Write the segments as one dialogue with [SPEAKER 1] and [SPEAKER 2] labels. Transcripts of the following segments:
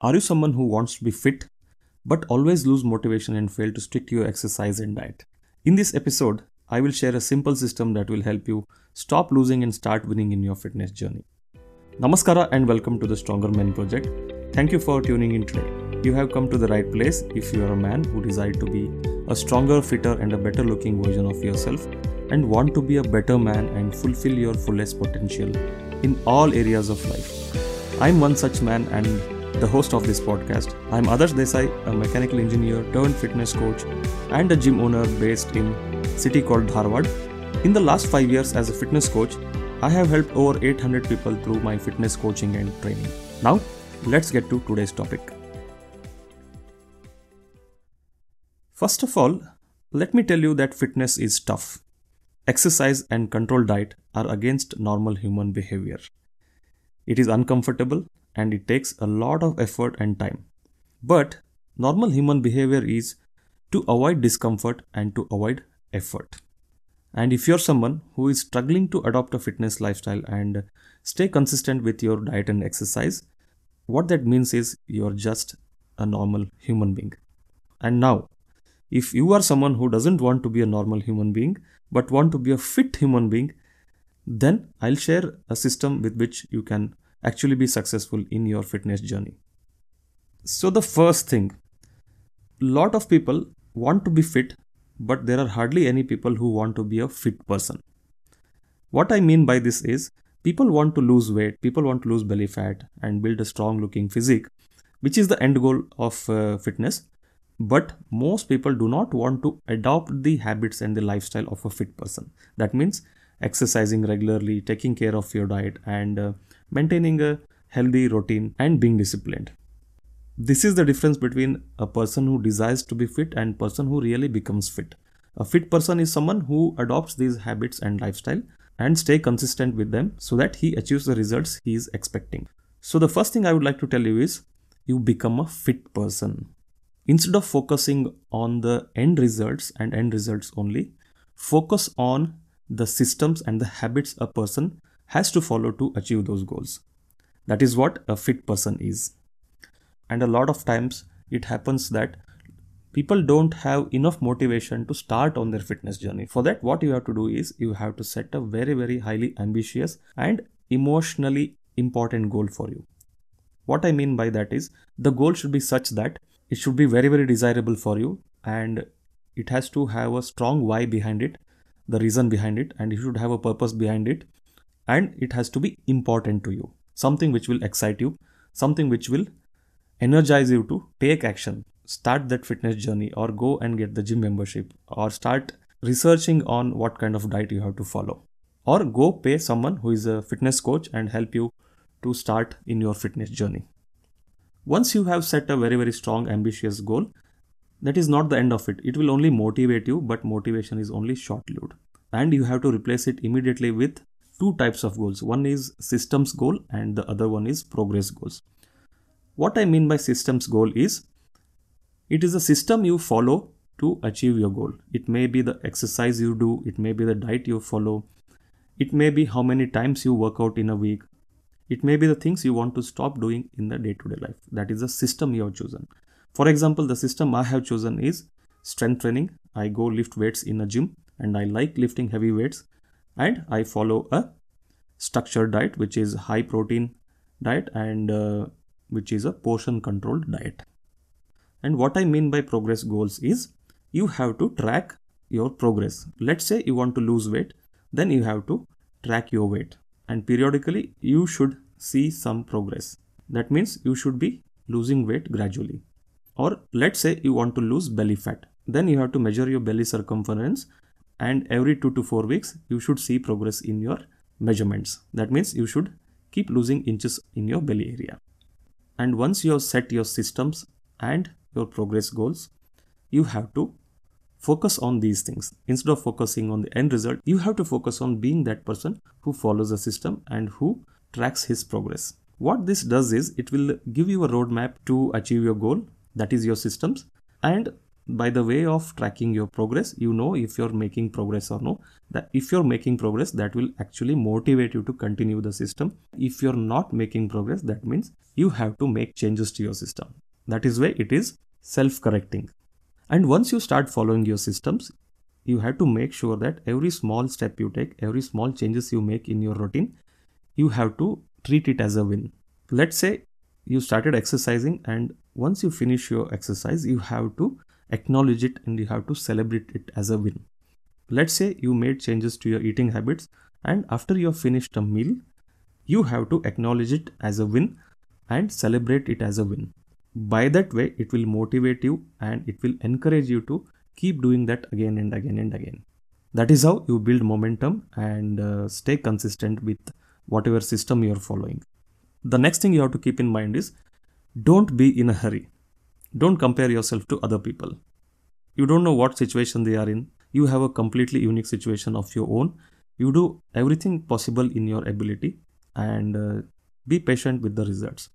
[SPEAKER 1] Are you someone who wants to be fit but always lose motivation and fail to stick to your exercise and diet? In this episode, I will share a simple system that will help you stop losing and start winning in your fitness journey. Namaskara and welcome to the Stronger Men Project. Thank you for tuning in today. You have come to the right place if you are a man who desire to be a stronger, fitter, and a better looking version of yourself and want to be a better man and fulfill your fullest potential in all areas of life. I'm one such man and the host of this podcast. I'm Adarsh Desai, a mechanical engineer turned fitness coach and a gym owner based in city called Dharwad. In the last 5 years as a fitness coach, I have helped over 800 people through my fitness coaching and training. Now, let's get to today's topic. First of all, let me tell you that fitness is tough. Exercise and controlled diet are against normal human behavior. It is uncomfortable and it takes a lot of effort and time. But normal human behavior is to avoid discomfort and to avoid effort. And if you're someone who is struggling to adopt a fitness lifestyle and stay consistent with your diet and exercise, what that means is you're just a normal human being. And now, if you are someone who doesn't want to be a normal human being but want to be a fit human being, then I'll share a system with which you can actually be successful in your fitness journey. So, the first thing, lot of people want to be fit, but there are hardly any people who want to be a fit person. What I mean by this is, people want to lose weight, people want to lose belly fat and build a strong looking physique, which is the end goal of uh, fitness. But most people do not want to adopt the habits and the lifestyle of a fit person. That means exercising regularly, taking care of your diet, and uh, maintaining a healthy routine and being disciplined. This is the difference between a person who desires to be fit and person who really becomes fit. A fit person is someone who adopts these habits and lifestyle and stay consistent with them so that he achieves the results he is expecting. So the first thing I would like to tell you is you become a fit person. Instead of focusing on the end results and end results only, focus on the systems and the habits a person has to follow to achieve those goals. That is what a fit person is. And a lot of times it happens that people don't have enough motivation to start on their fitness journey. For that, what you have to do is you have to set a very, very highly ambitious and emotionally important goal for you. What I mean by that is the goal should be such that it should be very, very desirable for you and it has to have a strong why behind it, the reason behind it, and you should have a purpose behind it and it has to be important to you. Something which will excite you something which will energize you to take action. Start that fitness journey or go and get the gym membership or start researching on what kind of diet you have to follow. Or go pay someone who is a fitness coach and help you to start in your fitness journey. Once you have set a very very strong ambitious goal that is not the end of it. It will only motivate you but motivation is only short lived and you have to replace it immediately with two types of goals. One is systems goal and the other one is progress goals. What I mean by systems goal is it is a system you follow to achieve your goal. It may be the exercise you do, it may be the diet you follow, it may be how many times you work out in a week, it may be the things you want to stop doing in the day to day life. That is the system you have chosen. For example, the system I have chosen is strength training. I go lift weights in a gym and I like lifting heavy weights and I follow a structured diet which is high protein diet and uh, which is a portion controlled diet. And what I mean by progress goals is you have to track your progress. Let's say you want to lose weight, then you have to track your weight and periodically you should see some progress. That means you should be losing weight gradually. Or let's say you want to lose belly fat, then you have to measure your belly circumference and every 2 to 4 weeks you should see progress in your measurements. That means you should keep losing inches in your belly area. And once you have set your systems and your progress goals you have to focus on these things. Instead of focusing on the end result you have to focus on being that person who follows the system and who tracks his progress. What this does is it will give you a roadmap to achieve your goal that is your systems and by the way of tracking your progress you know if you're making progress or no. That if you're making progress that will actually motivate you to continue the system. If you're not making progress that means you have to make changes to your system. That is why it is self correcting and once you start following your systems you have to make sure that every small step you take every small changes you make in your routine you have to treat it as a win. Let's say you started exercising and once you finish your exercise you have to acknowledge it and you have to celebrate it as a win. Let's say you made changes to your eating habits and after you have finished a meal, you have to acknowledge it as a win and celebrate it as a win. By that way, it will motivate you and it will encourage you to keep doing that again and again and again. That is how you build momentum and uh, stay consistent with whatever system you are following. The next thing you have to keep in mind is don't be in a hurry. Don't compare yourself to other people. You don't know what situation they are in. You have a completely unique situation of your own. You do everything possible in your ability and uh, be patient with the results.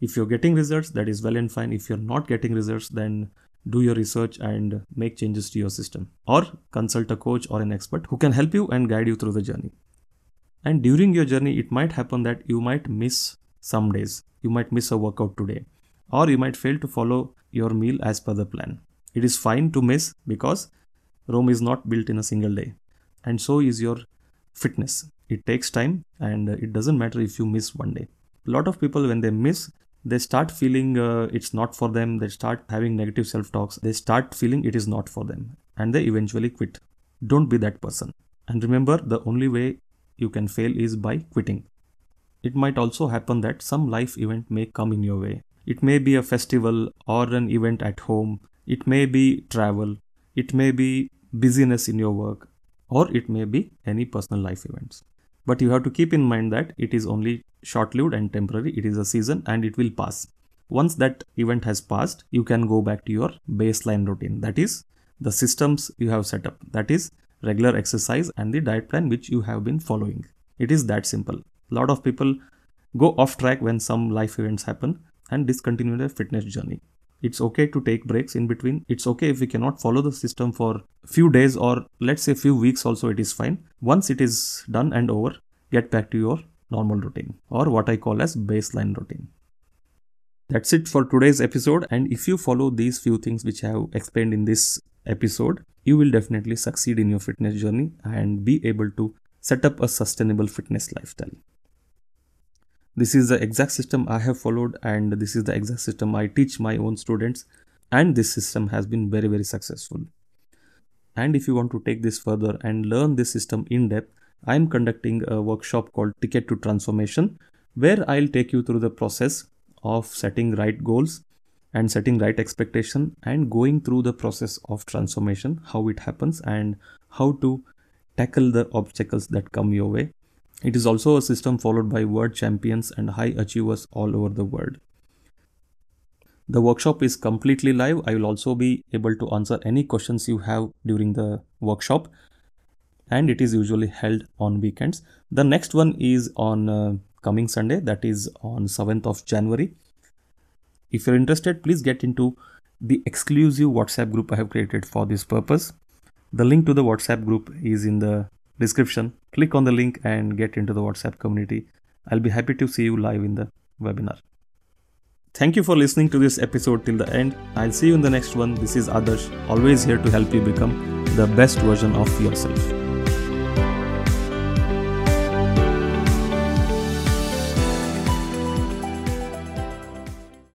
[SPEAKER 1] If you're getting results, that is well and fine. If you're not getting results, then do your research and make changes to your system or consult a coach or an expert who can help you and guide you through the journey. And during your journey, it might happen that you might miss some days. You might miss a workout today or you might fail to follow your meal as per the plan. It is fine to miss because Rome is not built in a single day, and so is your fitness. It takes time and it doesn't matter if you miss one day. A lot of people, when they miss, they start feeling uh, it's not for them, they start having negative self talks, they start feeling it is not for them, and they eventually quit. Don't be that person. And remember, the only way you can fail is by quitting. It might also happen that some life event may come in your way it may be a festival or an event at home. It may be travel. It may be busyness in your work or it may be any personal life events. But you have to keep in mind that it is only short lived and temporary. It is a season and it will pass. Once that event has passed, you can go back to your baseline routine. That is the systems you have set up. That is regular exercise and the diet plan which you have been following. It is that simple. A lot of people go off track when some life events happen and discontinue their fitness journey. It's okay to take breaks in between. It's okay if we cannot follow the system for few days or let's say few weeks also it is fine. Once it is done and over, get back to your normal routine or what I call as baseline routine. That's it for today's episode and if you follow these few things which I have explained in this episode, you will definitely succeed in your fitness journey and be able to set up a sustainable fitness lifestyle this is the exact system i have followed and this is the exact system i teach my own students and this system has been very very successful. And if you want to take this further and learn this system in depth i am conducting a workshop called ticket to transformation where i'll take you through the process of setting right goals and setting right expectation and going through the process of transformation how it happens and how to tackle the obstacles that come your way it is also a system followed by world champions and high achievers all over the world. The workshop is completely live. I will also be able to answer any questions you have during the workshop and it is usually held on weekends. The next one is on uh, coming Sunday that is on 7th of January. If you're interested, please get into the exclusive WhatsApp group I have created for this purpose. The link to the WhatsApp group is in the description. Click on the link and get into the WhatsApp community. I'll be happy to see you live in the webinar. Thank you for listening to this episode till the end. I'll see you in the next one. This is Adarsh, always here to help you become the best version of yourself.